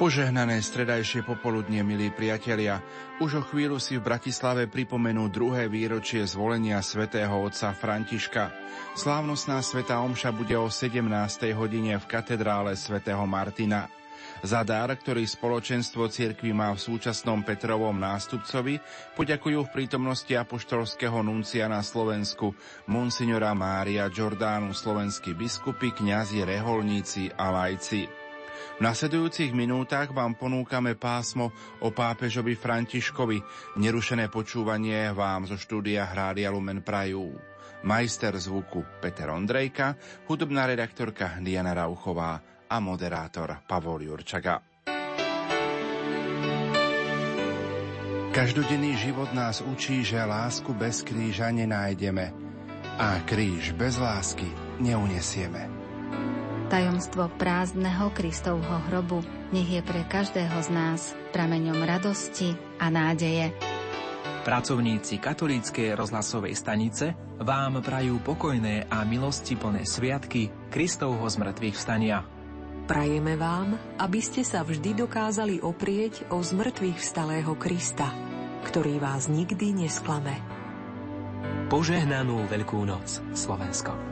Požehnané stredajšie popoludnie, milí priatelia. Už o chvíľu si v Bratislave pripomenú druhé výročie zvolenia svätého otca Františka. Slávnostná sveta omša bude o 17. hodine v katedrále svätého Martina. Za dar, ktorý spoločenstvo cirkvi má v súčasnom Petrovom nástupcovi, poďakujú v prítomnosti apoštolského nuncia na Slovensku monsignora Mária Giordánu slovenskí biskupy, kňazi, reholníci a lajci. V nasledujúcich minútach vám ponúkame pásmo o pápežovi Františkovi. Nerušené počúvanie vám zo štúdia Hrádia Lumen Prajú. Majster zvuku Peter Ondrejka, hudobná redaktorka Diana Rauchová a moderátor Pavol Jurčaga. Každodenný život nás učí, že lásku bez kríža nenájdeme a kríž bez lásky neunesieme. Tajomstvo prázdneho Kristovho hrobu nech je pre každého z nás prameňom radosti a nádeje. Pracovníci katolíckej rozhlasovej stanice vám prajú pokojné a milosti plné sviatky Kristovho zmrtvých vstania. Prajeme vám, aby ste sa vždy dokázali oprieť o zmrtvých vstalého Krista, ktorý vás nikdy nesklame. Požehnanú Veľkú noc, Slovensko.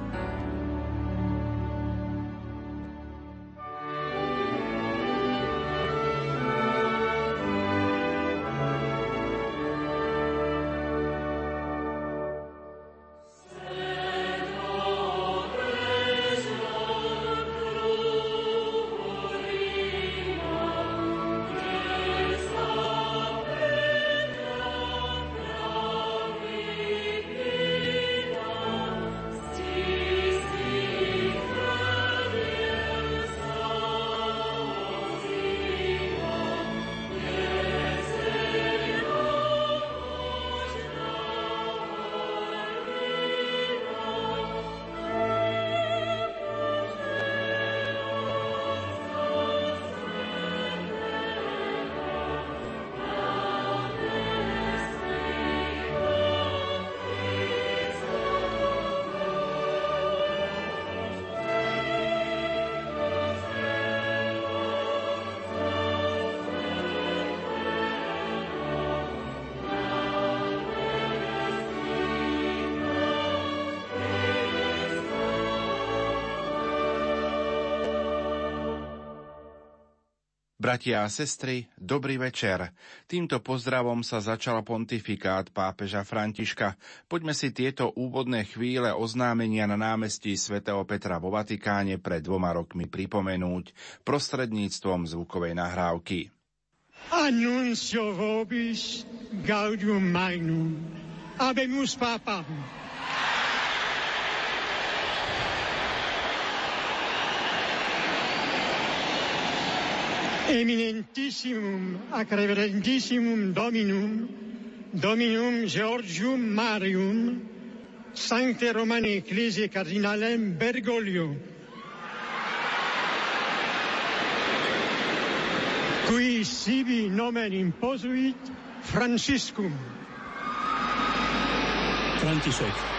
Bratia a sestry, dobrý večer. Týmto pozdravom sa začal pontifikát pápeža Františka. Poďme si tieto úvodné chvíle oznámenia na námestí svätého Petra vo Vatikáne pred dvoma rokmi pripomenúť prostredníctvom zvukovej nahrávky. Annuncio vobis gaudium magnum, abemus papam. eminentissimum ac reverendissimum dominum, dominum Georgium Marium, sancte romane Ecclesiae Cardinalem Bergoglio, qui sibi nomen imposuit Franciscum. František.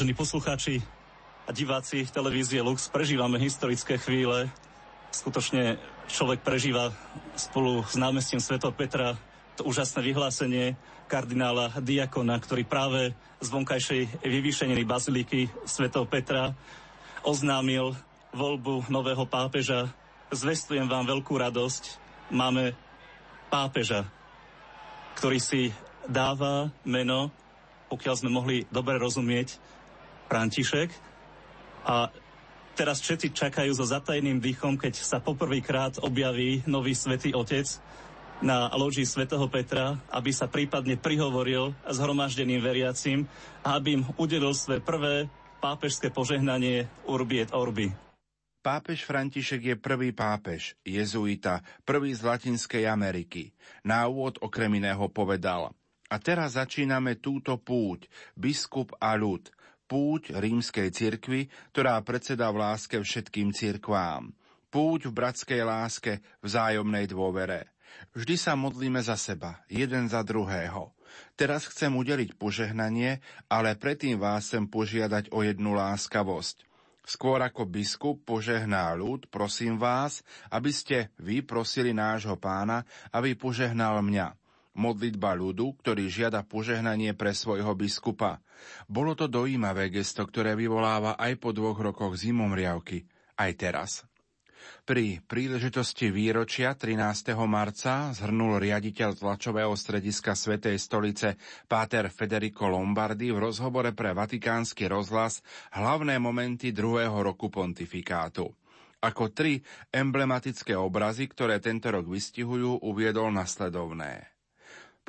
Vážení poslucháči a diváci televízie Lux, prežívame historické chvíle. Skutočne človek prežíva spolu s námestím Sv. Petra to úžasné vyhlásenie kardinála Diakona, ktorý práve z vonkajšej vyvýšenej baziliky Sv. Petra oznámil voľbu nového pápeža. Zvestujem vám veľkú radosť. Máme pápeža, ktorý si dáva meno, pokiaľ sme mohli dobre rozumieť, František. A teraz všetci čakajú so zatajeným dýchom, keď sa poprvýkrát objaví nový svätý Otec na loži svätého Petra, aby sa prípadne prihovoril zhromaždeným veriacim a aby im udelil svoje prvé pápežské požehnanie Urbi et Orbi. Pápež František je prvý pápež, jezuita, prvý z Latinskej Ameriky. Na úvod okrem iného povedal – A teraz začíname túto púť, biskup a ľud, púť rímskej cirkvi, ktorá predseda v láske všetkým cirkvám. Púť v bratskej láske, vzájomnej dôvere. Vždy sa modlíme za seba, jeden za druhého. Teraz chcem udeliť požehnanie, ale predtým vás chcem požiadať o jednu láskavosť. Skôr ako biskup požehná ľud, prosím vás, aby ste vy prosili nášho pána, aby požehnal mňa modlitba ľudu, ktorý žiada požehnanie pre svojho biskupa. Bolo to dojímavé gesto, ktoré vyvoláva aj po dvoch rokoch zimomriavky, aj teraz. Pri príležitosti výročia 13. marca zhrnul riaditeľ tlačového strediska Svetej stolice Páter Federico Lombardi v rozhovore pre Vatikánsky rozhlas hlavné momenty druhého roku pontifikátu. Ako tri emblematické obrazy, ktoré tento rok vystihujú, uviedol nasledovné.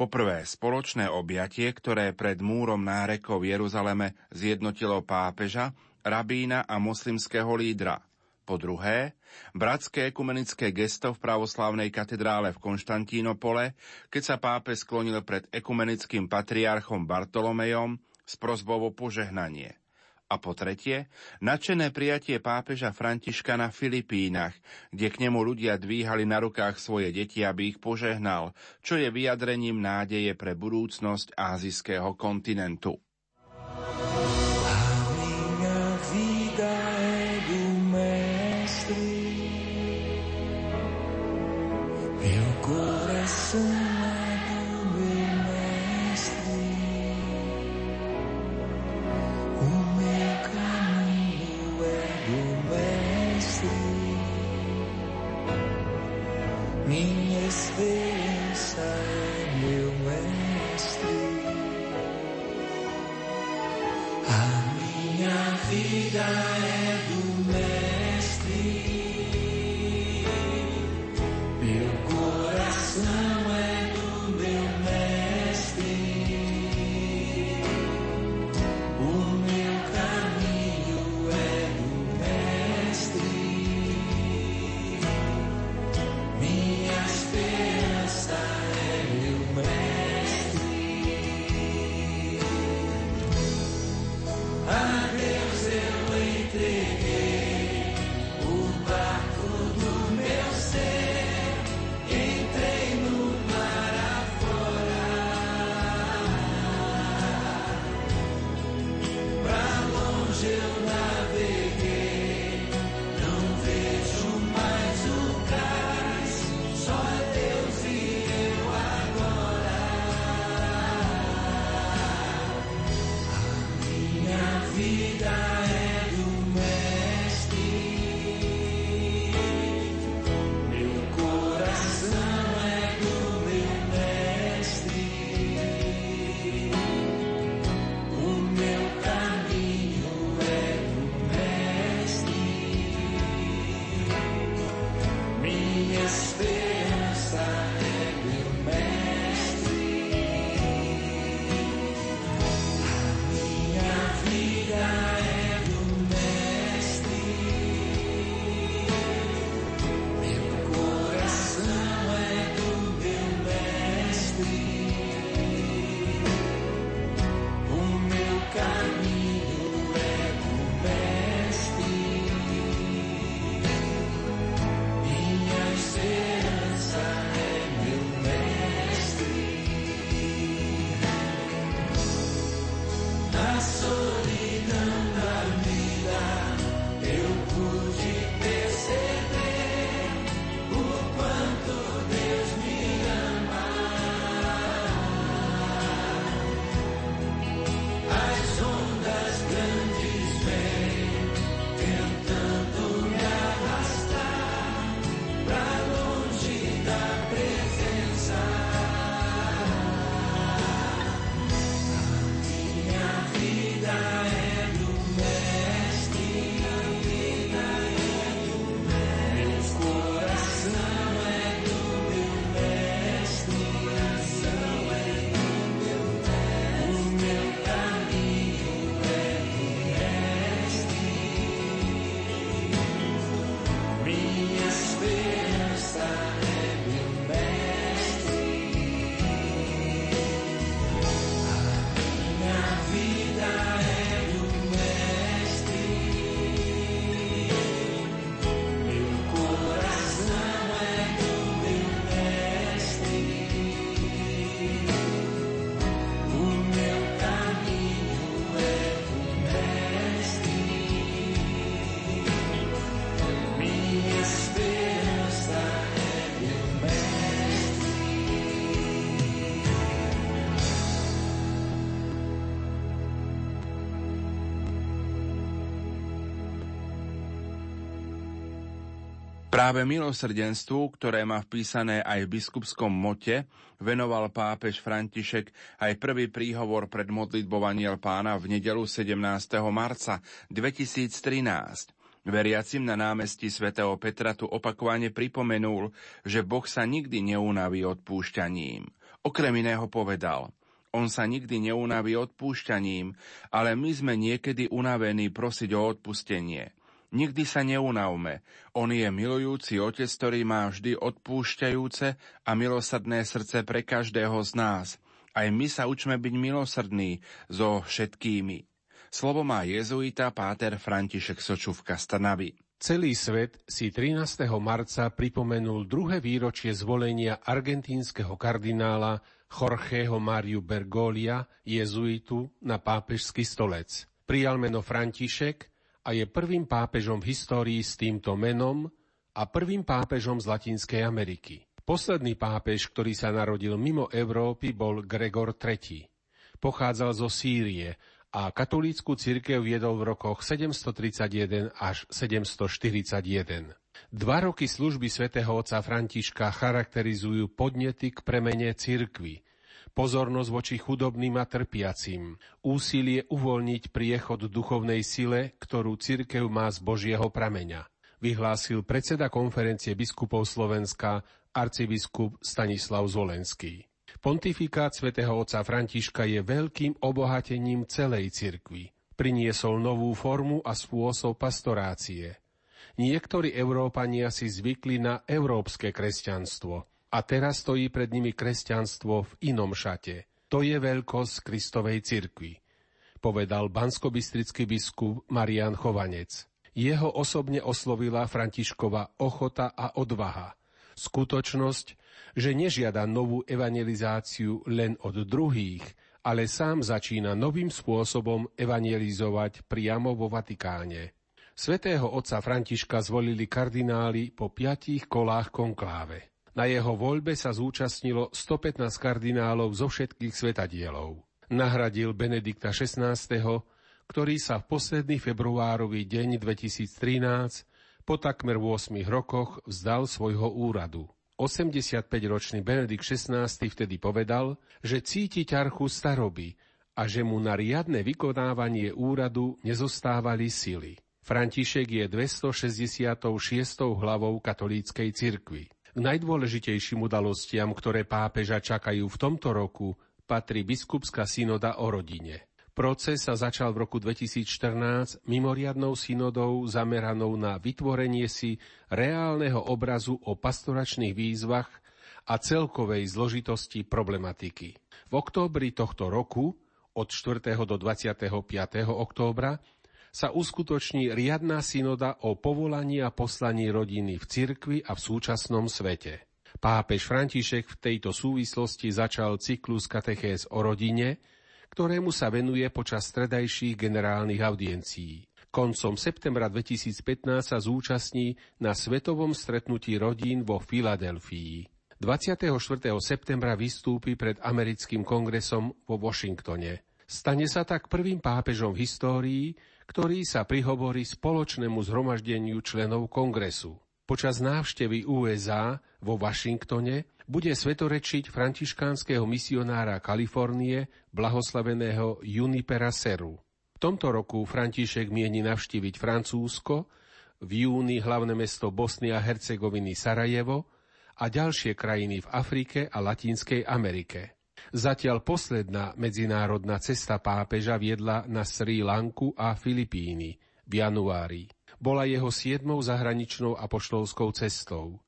Poprvé, spoločné objatie, ktoré pred múrom nárekov v Jeruzaleme zjednotilo pápeža, rabína a moslimského lídra. Po druhé, bratské ekumenické gesto v pravoslávnej katedrále v Konštantínopole, keď sa pápe sklonil pred ekumenickým patriarchom Bartolomejom s prozbou o požehnanie. A po tretie, nadšené prijatie pápeža Františka na Filipínach, kde k nemu ľudia dvíhali na rukách svoje deti, aby ich požehnal, čo je vyjadrením nádeje pre budúcnosť azijského kontinentu. Práve milosrdenstvu, ktoré má vpísané aj v biskupskom mote, venoval pápež František aj prvý príhovor pred modlitbou Aniel pána v nedelu 17. marca 2013. Veriacim na námestí svätého Petra tu opakovane pripomenul, že Boh sa nikdy neunaví odpúšťaním. Okrem iného povedal – on sa nikdy neunaví odpúšťaním, ale my sme niekedy unavení prosiť o odpustenie. Nikdy sa neunavme. On je milujúci otec, ktorý má vždy odpúšťajúce a milosadné srdce pre každého z nás. Aj my sa učme byť milosrdní so všetkými. Slovo má jezuita Páter František Sočuvka Stanavy. Celý svet si 13. marca pripomenul druhé výročie zvolenia argentínskeho kardinála Jorgeho Mariu Bergolia, jezuitu, na pápežský stolec. Prijal meno František a je prvým pápežom v histórii s týmto menom a prvým pápežom z Latinskej Ameriky. Posledný pápež, ktorý sa narodil mimo Európy, bol Gregor III. Pochádzal zo Sýrie a katolícku cirkev viedol v rokoch 731 až 741. Dva roky služby svätého otca Františka charakterizujú podnety k premene cirkvy, pozornosť voči chudobným a trpiacim, úsilie uvoľniť priechod duchovnej sile, ktorú cirkev má z Božieho prameňa, vyhlásil predseda konferencie biskupov Slovenska arcibiskup Stanislav Zvolenský. Pontifikát svätého otca Františka je veľkým obohatením celej cirkvy. Priniesol novú formu a spôsob pastorácie. Niektorí Európania si zvykli na európske kresťanstvo, a teraz stojí pred nimi kresťanstvo v inom šate. To je veľkosť Kristovej cirkvi, povedal banskobistrický biskup Marian Chovanec. Jeho osobne oslovila Františkova ochota a odvaha. Skutočnosť, že nežiada novú evangelizáciu len od druhých, ale sám začína novým spôsobom evangelizovať priamo vo Vatikáne. Svetého otca Františka zvolili kardináli po piatich kolách konkláve. Na jeho voľbe sa zúčastnilo 115 kardinálov zo všetkých svetadielov. Nahradil Benedikta XVI, ktorý sa v posledný februárový deň 2013 po takmer 8 rokoch vzdal svojho úradu. 85-ročný Benedikt XVI vtedy povedal, že cíti ťarchu staroby a že mu na riadne vykonávanie úradu nezostávali sily. František je 266. hlavou katolíckej cirkvi. K najdôležitejším udalostiam, ktoré pápeža čakajú v tomto roku, patrí biskupská synoda o rodine. Proces sa začal v roku 2014 mimoriadnou synodou zameranou na vytvorenie si reálneho obrazu o pastoračných výzvach a celkovej zložitosti problematiky. V októbri tohto roku od 4. do 25. októbra sa uskutoční riadná synoda o povolaní a poslaní rodiny v cirkvi a v súčasnom svete. Pápež František v tejto súvislosti začal cyklus katechéz o rodine, ktorému sa venuje počas stredajších generálnych audiencií. Koncom septembra 2015 sa zúčastní na svetovom stretnutí rodín vo Filadelfii. 24. septembra vystúpi pred americkým kongresom vo Washingtone. Stane sa tak prvým pápežom v histórii, ktorý sa prihovorí spoločnému zhromaždeniu členov kongresu. Počas návštevy USA vo Washingtone bude svetorečiť františkánskeho misionára Kalifornie, blahoslaveného Junipera Seru. V tomto roku František mieni navštíviť Francúzsko, v júni hlavné mesto Bosny a Hercegoviny Sarajevo a ďalšie krajiny v Afrike a Latinskej Amerike. Zatiaľ posledná medzinárodná cesta pápeža viedla na Sri Lanku a Filipíny v januári. Bola jeho siedmou zahraničnou apoštolskou cestou.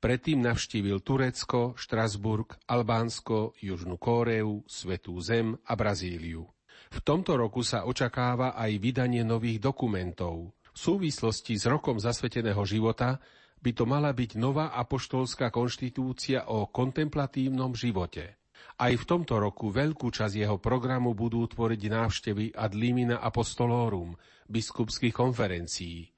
Predtým navštívil Turecko, Štrasburg, Albánsko, Južnú Kóreu, Svetú zem a Brazíliu. V tomto roku sa očakáva aj vydanie nových dokumentov. V súvislosti s rokom zasveteného života by to mala byť nová apoštolská konštitúcia o kontemplatívnom živote. Aj v tomto roku veľkú časť jeho programu budú tvoriť návštevy ad limina apostolorum, biskupských konferencií.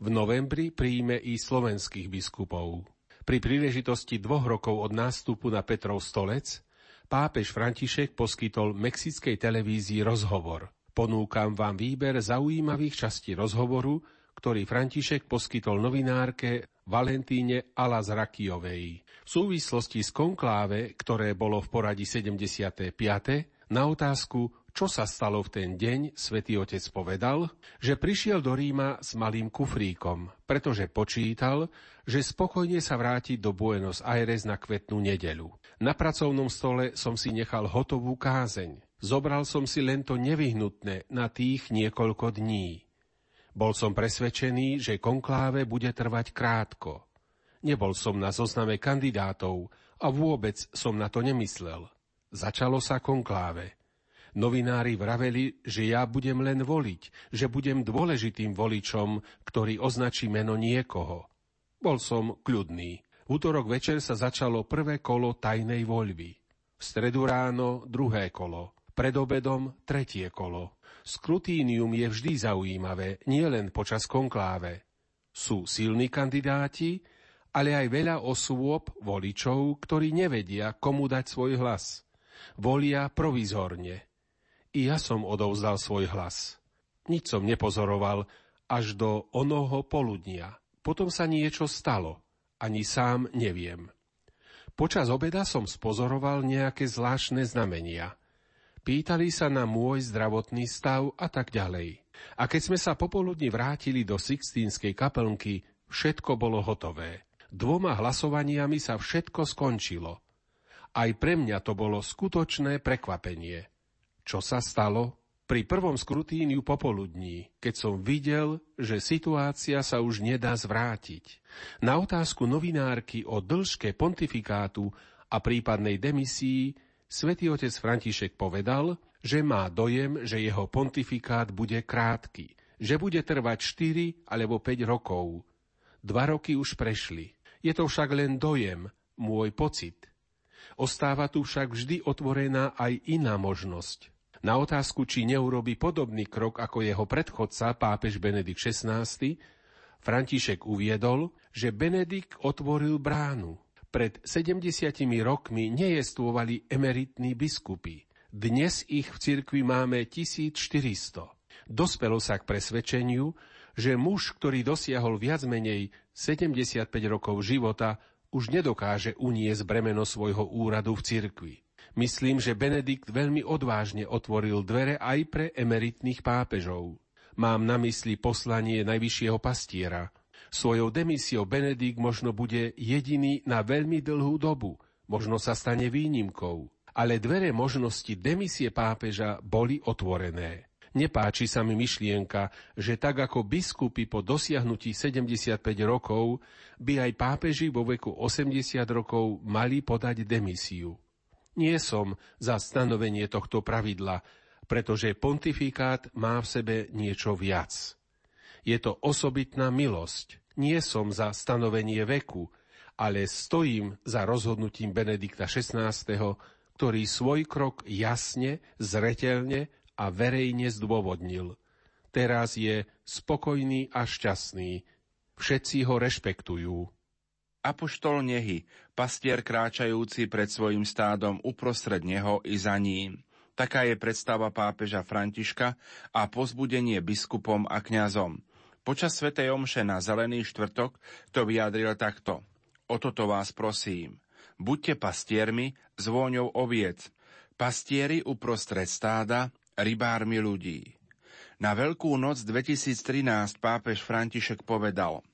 V novembri príjme i slovenských biskupov. Pri príležitosti dvoch rokov od nástupu na Petrov stolec pápež František poskytol mexickej televízii rozhovor. Ponúkam vám výber zaujímavých častí rozhovoru, ktorý František poskytol novinárke Valentíne Alazrakijovej. V súvislosti s konkláve, ktoré bolo v poradí 75. na otázku, čo sa stalo v ten deň, svätý Otec povedal, že prišiel do Ríma s malým kufríkom, pretože počítal, že spokojne sa vráti do Buenos Aires na kvetnú nedeľu. Na pracovnom stole som si nechal hotovú kázeň. Zobral som si len to nevyhnutné na tých niekoľko dní. Bol som presvedčený, že konkláve bude trvať krátko. Nebol som na zozname kandidátov a vôbec som na to nemyslel. Začalo sa konkláve. Novinári vraveli, že ja budem len voliť, že budem dôležitým voličom, ktorý označí meno niekoho. Bol som kľudný. V útorok večer sa začalo prvé kolo tajnej voľby. V stredu ráno druhé kolo. Pred obedom tretie kolo. Skrutínium je vždy zaujímavé, nielen počas konkláve. Sú silní kandidáti, ale aj veľa osôb, voličov, ktorí nevedia, komu dať svoj hlas. Volia provizorne. I ja som odovzdal svoj hlas. Nič som nepozoroval až do onoho poludnia. Potom sa niečo stalo. Ani sám neviem. Počas obeda som spozoroval nejaké zvláštne znamenia – Pýtali sa na môj zdravotný stav a tak ďalej. A keď sme sa popoludní vrátili do Sixtínskej kaplnky, všetko bolo hotové. Dvoma hlasovaniami sa všetko skončilo. Aj pre mňa to bolo skutočné prekvapenie. Čo sa stalo? Pri prvom skrutíniu popoludní, keď som videl, že situácia sa už nedá zvrátiť. Na otázku novinárky o dĺžke pontifikátu a prípadnej demisii Svetý otec František povedal, že má dojem, že jeho pontifikát bude krátky, že bude trvať 4 alebo 5 rokov. Dva roky už prešli. Je to však len dojem, môj pocit. Ostáva tu však vždy otvorená aj iná možnosť. Na otázku, či neurobi podobný krok ako jeho predchodca, pápež Benedikt XVI, František uviedol, že Benedikt otvoril bránu. Pred 70 rokmi nejestvovali emeritní biskupy. Dnes ich v cirkvi máme 1400. Dospelo sa k presvedčeniu, že muž, ktorý dosiahol viac menej 75 rokov života, už nedokáže uniesť bremeno svojho úradu v cirkvi. Myslím, že Benedikt veľmi odvážne otvoril dvere aj pre emeritných pápežov. Mám na mysli poslanie najvyššieho pastiera – Svojou demisiou Benedikt možno bude jediný na veľmi dlhú dobu, možno sa stane výnimkou. Ale dvere možnosti demisie pápeža boli otvorené. Nepáči sa mi myšlienka, že tak ako biskupy po dosiahnutí 75 rokov by aj pápeži vo veku 80 rokov mali podať demisiu. Nie som za stanovenie tohto pravidla, pretože pontifikát má v sebe niečo viac. Je to osobitná milosť, nie som za stanovenie veku, ale stojím za rozhodnutím Benedikta XVI, ktorý svoj krok jasne, zretelne a verejne zdôvodnil. Teraz je spokojný a šťastný. Všetci ho rešpektujú. Apoštol Nehy, pastier kráčajúci pred svojim stádom uprostred neho i za ním. Taká je predstava pápeža Františka a pozbudenie biskupom a kňazom. Počas svätej Omše na Zelený štvrtok to vyjadril takto. O toto vás prosím. Buďte pastiermi s vôňou oviec, pastieri uprostred stáda, rybármi ľudí. Na Veľkú noc 2013 pápež František povedal –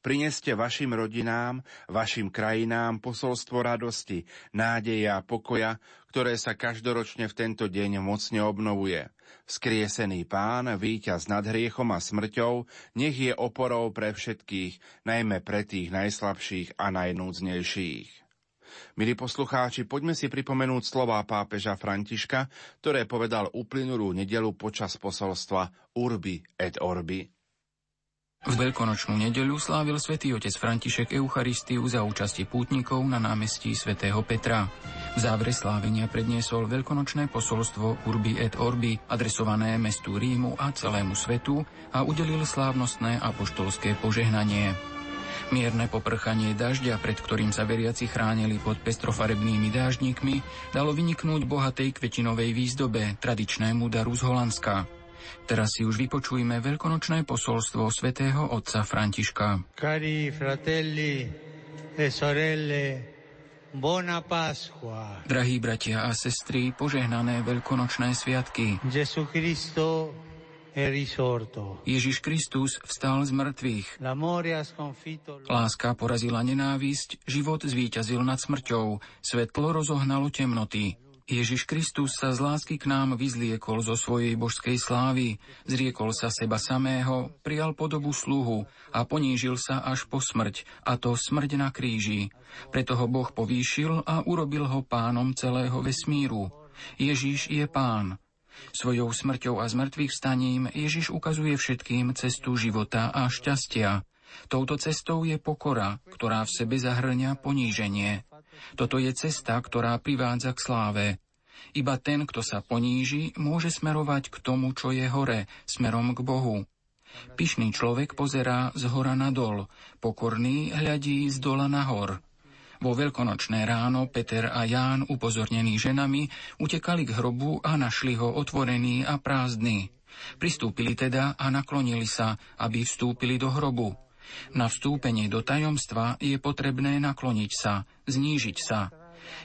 Prineste vašim rodinám, vašim krajinám posolstvo radosti, nádeje a pokoja, ktoré sa každoročne v tento deň mocne obnovuje. Skriesený pán, víťaz nad hriechom a smrťou, nech je oporou pre všetkých, najmä pre tých najslabších a najnúdznejších. Milí poslucháči, poďme si pripomenúť slová pápeža Františka, ktoré povedal uplynulú nedelu počas posolstva Urbi et Orbi. V veľkonočnú nedeľu slávil svätý otec František Eucharistiu za účasti pútnikov na námestí svätého Petra. V závere slávenia predniesol veľkonočné posolstvo Urbi et Orbi, adresované mestu Rímu a celému svetu a udelil slávnostné apoštolské požehnanie. Mierne poprchanie dažďa, pred ktorým sa veriaci chránili pod pestrofarebnými dážnikmi, dalo vyniknúť bohatej kvetinovej výzdobe, tradičnému daru z Holandska – Teraz si už vypočujme veľkonočné posolstvo svätého otca Františka. Cari fratelli e sorelle, Buona Pasqua. Drahí bratia a sestry, požehnané veľkonočné sviatky. Gesù Cristo Ježiš Kristus vstal z mŕtvych. Láska porazila nenávisť, život zvíťazil nad smrťou, svetlo rozohnalo temnoty. Ježiš Kristus sa z lásky k nám vyzliekol zo svojej božskej slávy, zriekol sa seba samého, prijal podobu sluhu a ponížil sa až po smrť, a to smrť na kríži. Preto ho Boh povýšil a urobil ho pánom celého vesmíru. Ježiš je pán. Svojou smrťou a zmrtvých vstaním Ježiš ukazuje všetkým cestu života a šťastia. Touto cestou je pokora, ktorá v sebe zahrňa poníženie. Toto je cesta, ktorá privádza k sláve. Iba ten, kto sa poníži, môže smerovať k tomu, čo je hore, smerom k Bohu. Pyšný človek pozerá z hora nadol, pokorný hľadí z dola nahor. Vo veľkonočné ráno Peter a Ján, upozornení ženami, utekali k hrobu a našli ho otvorený a prázdny. Pristúpili teda a naklonili sa, aby vstúpili do hrobu. Na vstúpenie do tajomstva je potrebné nakloniť sa, znížiť sa.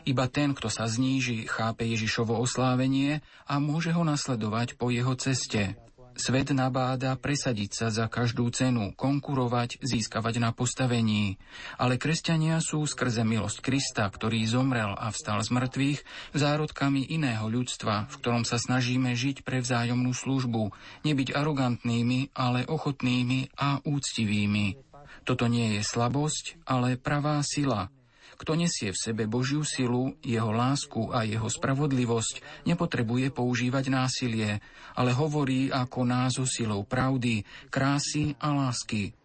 Iba ten, kto sa zníži, chápe Ježišovo oslávenie a môže ho nasledovať po jeho ceste. Svet nabáda presadiť sa za každú cenu, konkurovať, získavať na postavení. Ale kresťania sú skrze milosť Krista, ktorý zomrel a vstal z mŕtvych, zárodkami iného ľudstva, v ktorom sa snažíme žiť pre vzájomnú službu, nebyť arogantnými, ale ochotnými a úctivými. Toto nie je slabosť, ale pravá sila. Kto nesie v sebe Božiu silu, jeho lásku a jeho spravodlivosť, nepotrebuje používať násilie, ale hovorí ako nás so silou pravdy, krásy a lásky.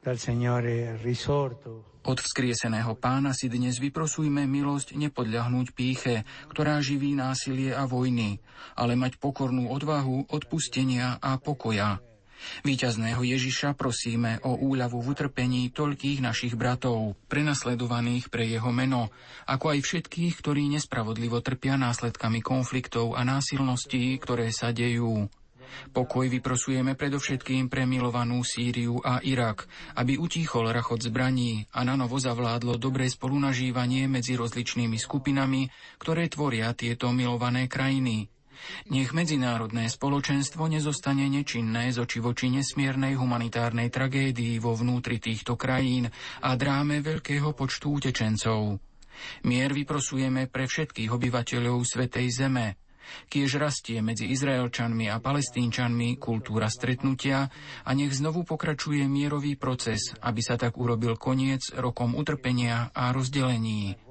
Od vzkrieseného pána si dnes vyprosujme milosť nepodľahnúť píche, ktorá živí násilie a vojny, ale mať pokornú odvahu, odpustenia a pokoja. Výťazného Ježiša prosíme o úľavu v utrpení toľkých našich bratov, prenasledovaných pre jeho meno, ako aj všetkých, ktorí nespravodlivo trpia následkami konfliktov a násilností, ktoré sa dejú. Pokoj vyprosujeme predovšetkým pre milovanú Sýriu a Irak, aby utíchol rachot zbraní a na novo zavládlo dobré spolunažívanie medzi rozličnými skupinami, ktoré tvoria tieto milované krajiny. Nech medzinárodné spoločenstvo nezostane nečinné z oči nesmiernej humanitárnej tragédii vo vnútri týchto krajín a dráme veľkého počtu utečencov. Mier vyprosujeme pre všetkých obyvateľov Svetej Zeme, Kiež rastie medzi Izraelčanmi a Palestínčanmi kultúra stretnutia a nech znovu pokračuje mierový proces, aby sa tak urobil koniec rokom utrpenia a rozdelení.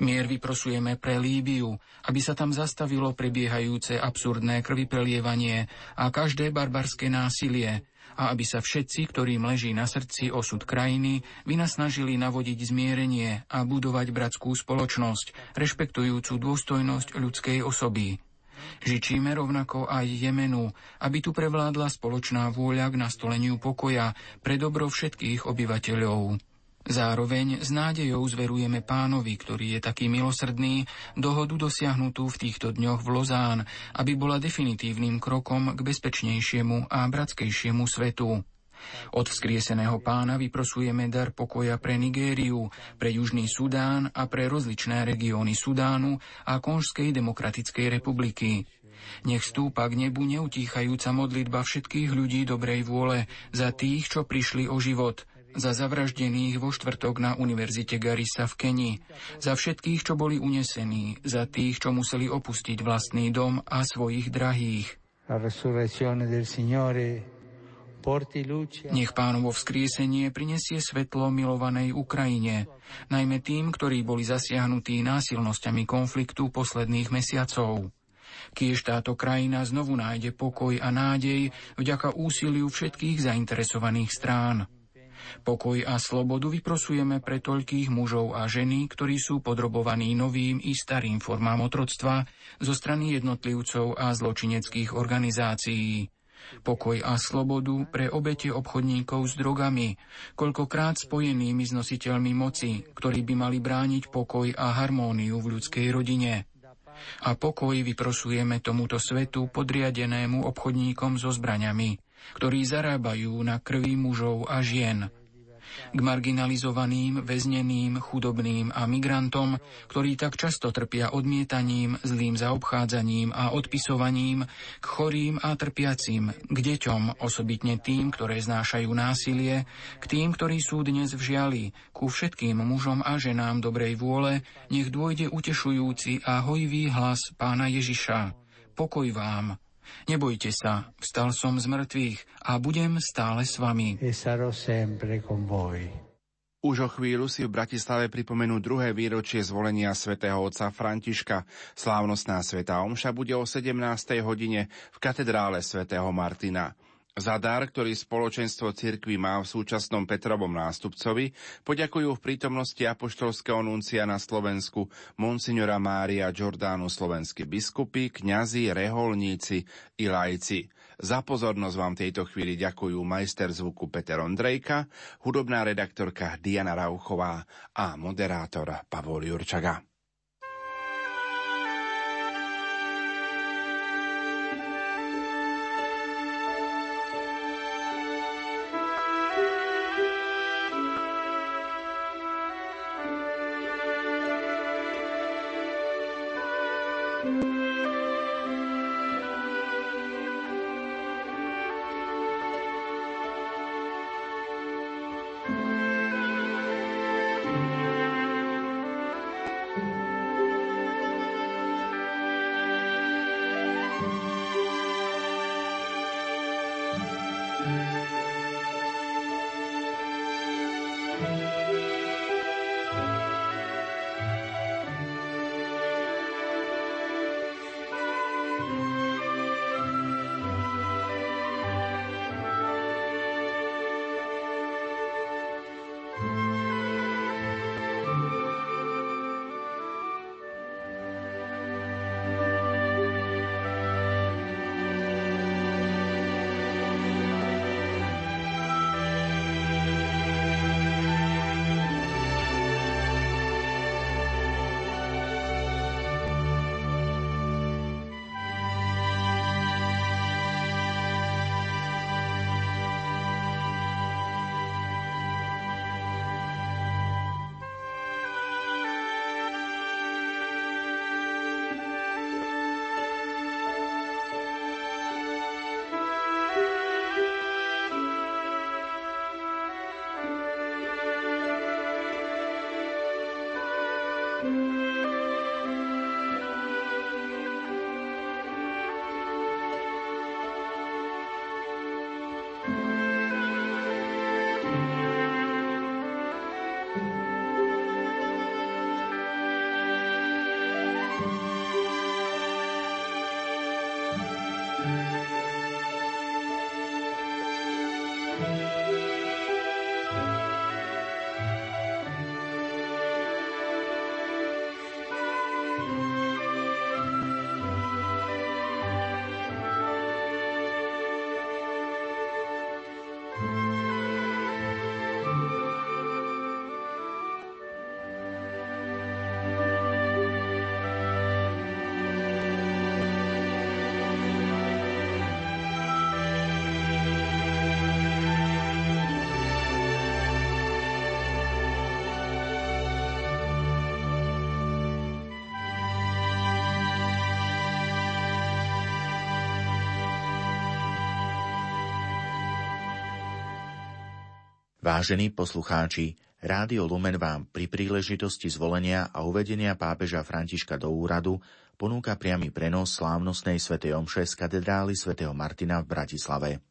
Mier vyprosujeme pre Líbiu, aby sa tam zastavilo prebiehajúce absurdné krvi prelievanie a každé barbarské násilie, a aby sa všetci, ktorým leží na srdci osud krajiny, vynasnažili navodiť zmierenie a budovať bratskú spoločnosť, rešpektujúcu dôstojnosť ľudskej osoby. Žičíme rovnako aj Jemenu, aby tu prevládla spoločná vôľa k nastoleniu pokoja pre dobro všetkých obyvateľov. Zároveň s nádejou zverujeme pánovi, ktorý je taký milosrdný, dohodu dosiahnutú v týchto dňoch v Lozán, aby bola definitívnym krokom k bezpečnejšiemu a bratskejšiemu svetu. Od vzkrieseného pána vyprosujeme dar pokoja pre Nigériu, pre Južný Sudán a pre rozličné regióny Sudánu a Konžskej demokratickej republiky. Nech stúpa k nebu neutíchajúca modlitba všetkých ľudí dobrej vôle za tých, čo prišli o život – za zavraždených vo štvrtok na Univerzite Garissa v Keni, za všetkých, čo boli unesení, za tých, čo museli opustiť vlastný dom a svojich drahých. Nech pánovo vzkriesenie prinesie svetlo milovanej Ukrajine, najmä tým, ktorí boli zasiahnutí násilnosťami konfliktu posledných mesiacov. Kiež táto krajina znovu nájde pokoj a nádej vďaka úsiliu všetkých zainteresovaných strán. Pokoj a slobodu vyprosujeme pre toľkých mužov a ženy, ktorí sú podrobovaní novým i starým formám otroctva zo strany jednotlivcov a zločineckých organizácií. Pokoj a slobodu pre obete obchodníkov s drogami, koľkokrát spojenými s nositeľmi moci, ktorí by mali brániť pokoj a harmóniu v ľudskej rodine. A pokoj vyprosujeme tomuto svetu podriadenému obchodníkom so zbraňami, ktorí zarábajú na krvi mužov a žien, k marginalizovaným, väzneným, chudobným a migrantom, ktorí tak často trpia odmietaním, zlým zaobchádzaním a odpisovaním, k chorým a trpiacim, k deťom, osobitne tým, ktoré znášajú násilie, k tým, ktorí sú dnes v žiali, ku všetkým mužom a ženám dobrej vôle, nech dôjde utešujúci a hojivý hlas pána Ježiša. Pokoj vám, Nebojte sa, vstal som z mŕtvych a budem stále s vami. E Už o chvíľu si v Bratislave pripomenú druhé výročie zvolenia svätého otca Františka. Slávnostná sveta Omša bude o 17. hodine v katedrále svätého Martina. Za dar, ktorý spoločenstvo cirkvy má v súčasnom Petrovom nástupcovi, poďakujú v prítomnosti apoštolského nuncia na Slovensku monsignora Mária Giordánu slovenskí biskupy, kňazi, reholníci i lajci. Za pozornosť vám tejto chvíli ďakujú majster zvuku Peter Ondrejka, hudobná redaktorka Diana Rauchová a moderátor Pavol Jurčaga. Vážení poslucháči, Rádio Lumen vám pri príležitosti zvolenia a uvedenia pápeža Františka do úradu ponúka priamy prenos slávnostnej svätej omše z katedrály svätého Martina v Bratislave.